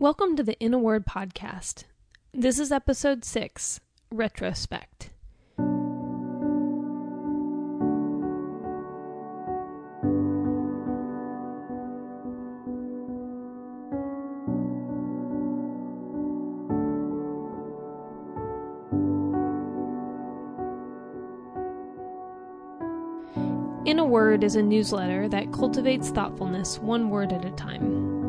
Welcome to the In a Word podcast. This is episode 6 Retrospect. In a Word is a newsletter that cultivates thoughtfulness one word at a time.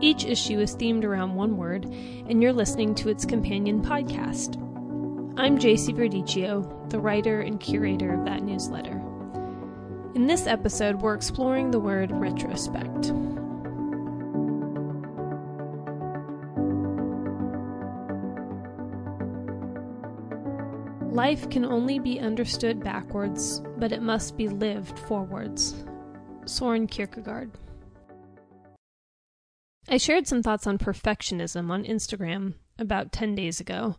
Each issue is themed around one word, and you're listening to its companion podcast. I'm JC Verdicchio, the writer and curator of that newsletter. In this episode, we're exploring the word retrospect. Life can only be understood backwards, but it must be lived forwards. Soren Kierkegaard. I shared some thoughts on perfectionism on Instagram about 10 days ago.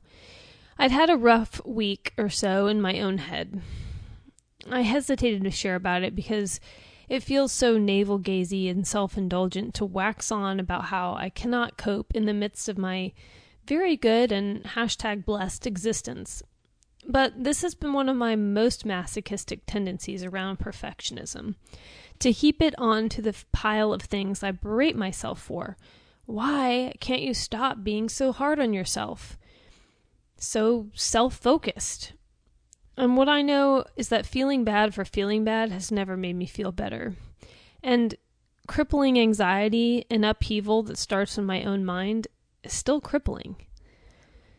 I'd had a rough week or so in my own head. I hesitated to share about it because it feels so navel gazy and self indulgent to wax on about how I cannot cope in the midst of my very good and hashtag blessed existence. But this has been one of my most masochistic tendencies around perfectionism to heap it onto the pile of things I berate myself for. Why can't you stop being so hard on yourself? So self focused. And what I know is that feeling bad for feeling bad has never made me feel better. And crippling anxiety and upheaval that starts in my own mind is still crippling.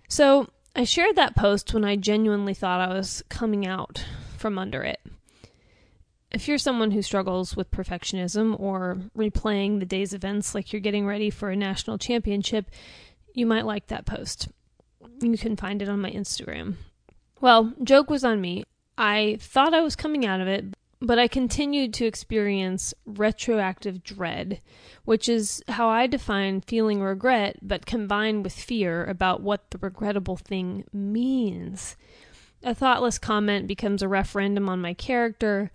So I shared that post when I genuinely thought I was coming out from under it. If you're someone who struggles with perfectionism or replaying the day's events like you're getting ready for a national championship, you might like that post. You can find it on my Instagram. Well, joke was on me. I thought I was coming out of it, but I continued to experience retroactive dread, which is how I define feeling regret, but combined with fear about what the regrettable thing means. A thoughtless comment becomes a referendum on my character,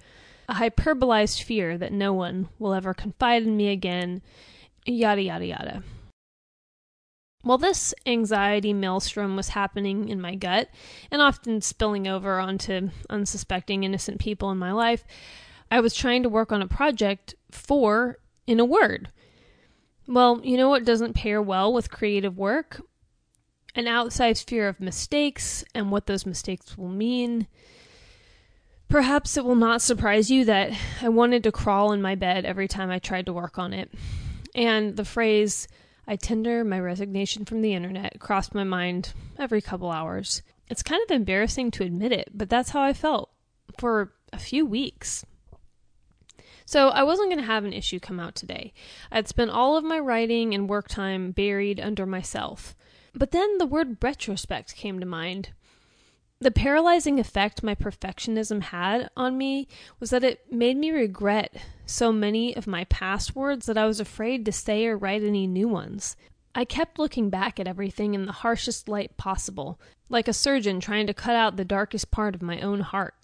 a hyperbolized fear that no one will ever confide in me again, yada yada yada. While this anxiety maelstrom was happening in my gut and often spilling over onto unsuspecting innocent people in my life, I was trying to work on a project for in a word. Well, you know what doesn't pair well with creative work? An outsized fear of mistakes and what those mistakes will mean, Perhaps it will not surprise you that I wanted to crawl in my bed every time I tried to work on it. And the phrase, I tender my resignation from the internet, crossed my mind every couple hours. It's kind of embarrassing to admit it, but that's how I felt for a few weeks. So I wasn't going to have an issue come out today. I'd spent all of my writing and work time buried under myself. But then the word retrospect came to mind. The paralyzing effect my perfectionism had on me was that it made me regret so many of my past words that I was afraid to say or write any new ones. I kept looking back at everything in the harshest light possible, like a surgeon trying to cut out the darkest part of my own heart.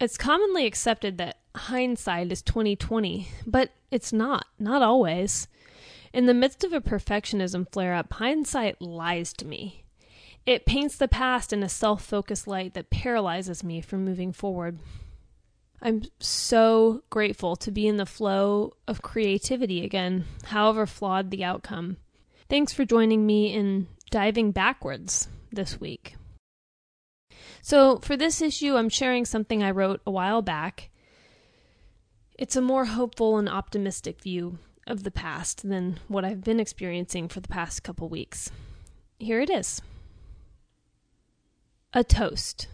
It's commonly accepted that hindsight is 2020, but it's not, not always. In the midst of a perfectionism flare up, hindsight lies to me. It paints the past in a self focused light that paralyzes me from moving forward. I'm so grateful to be in the flow of creativity again, however flawed the outcome. Thanks for joining me in diving backwards this week. So, for this issue, I'm sharing something I wrote a while back. It's a more hopeful and optimistic view of the past than what I've been experiencing for the past couple weeks. Here it is. A toast.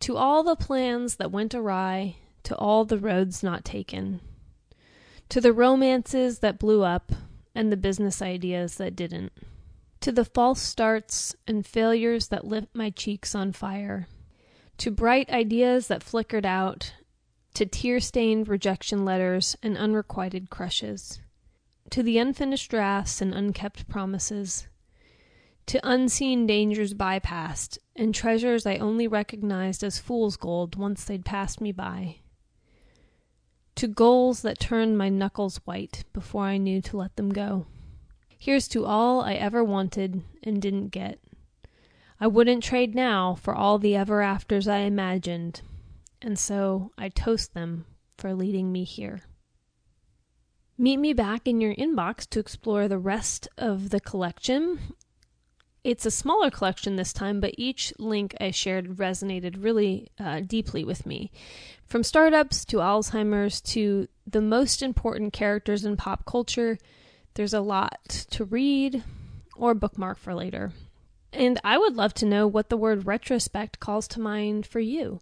To all the plans that went awry, to all the roads not taken, to the romances that blew up and the business ideas that didn't, to the false starts and failures that lit my cheeks on fire, to bright ideas that flickered out, to tear stained rejection letters and unrequited crushes, to the unfinished drafts and unkept promises to unseen dangers bypassed, and treasures I only recognized as fool's gold once they'd passed me by. To goals that turned my knuckles white before I knew to let them go. Here's to all I ever wanted and didn't get. I wouldn't trade now for all the ever afters I imagined, and so I toast them for leading me here. Meet me back in your inbox to explore the rest of the collection. It's a smaller collection this time, but each link I shared resonated really uh, deeply with me. From startups to Alzheimer's to the most important characters in pop culture, there's a lot to read or bookmark for later. And I would love to know what the word retrospect calls to mind for you.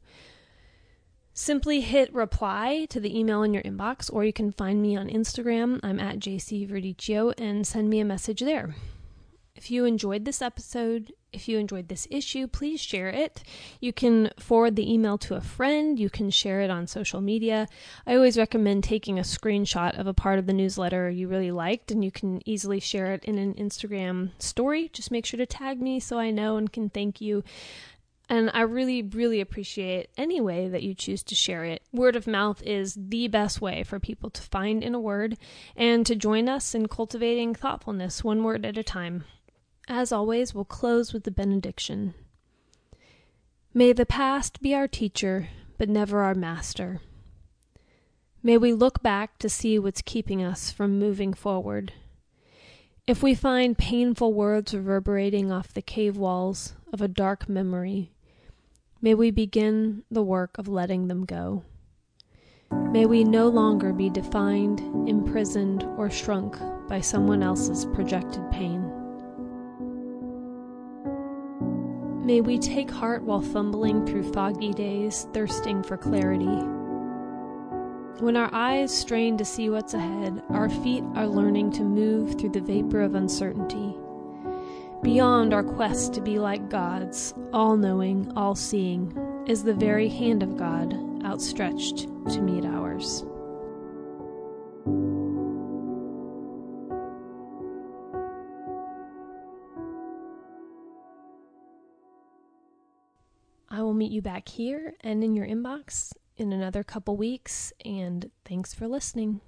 Simply hit reply to the email in your inbox, or you can find me on Instagram. I'm at jcverdicchio and send me a message there. If you enjoyed this episode, if you enjoyed this issue, please share it. You can forward the email to a friend. You can share it on social media. I always recommend taking a screenshot of a part of the newsletter you really liked, and you can easily share it in an Instagram story. Just make sure to tag me so I know and can thank you. And I really, really appreciate any way that you choose to share it. Word of mouth is the best way for people to find in a word and to join us in cultivating thoughtfulness one word at a time. As always, we'll close with the benediction. May the past be our teacher, but never our master. May we look back to see what's keeping us from moving forward. If we find painful words reverberating off the cave walls of a dark memory, may we begin the work of letting them go. May we no longer be defined, imprisoned, or shrunk by someone else's projected pain. May we take heart while fumbling through foggy days, thirsting for clarity. When our eyes strain to see what's ahead, our feet are learning to move through the vapor of uncertainty. Beyond our quest to be like God's, all knowing, all seeing, is the very hand of God outstretched to meet ours. I will meet you back here and in your inbox in another couple weeks, and thanks for listening.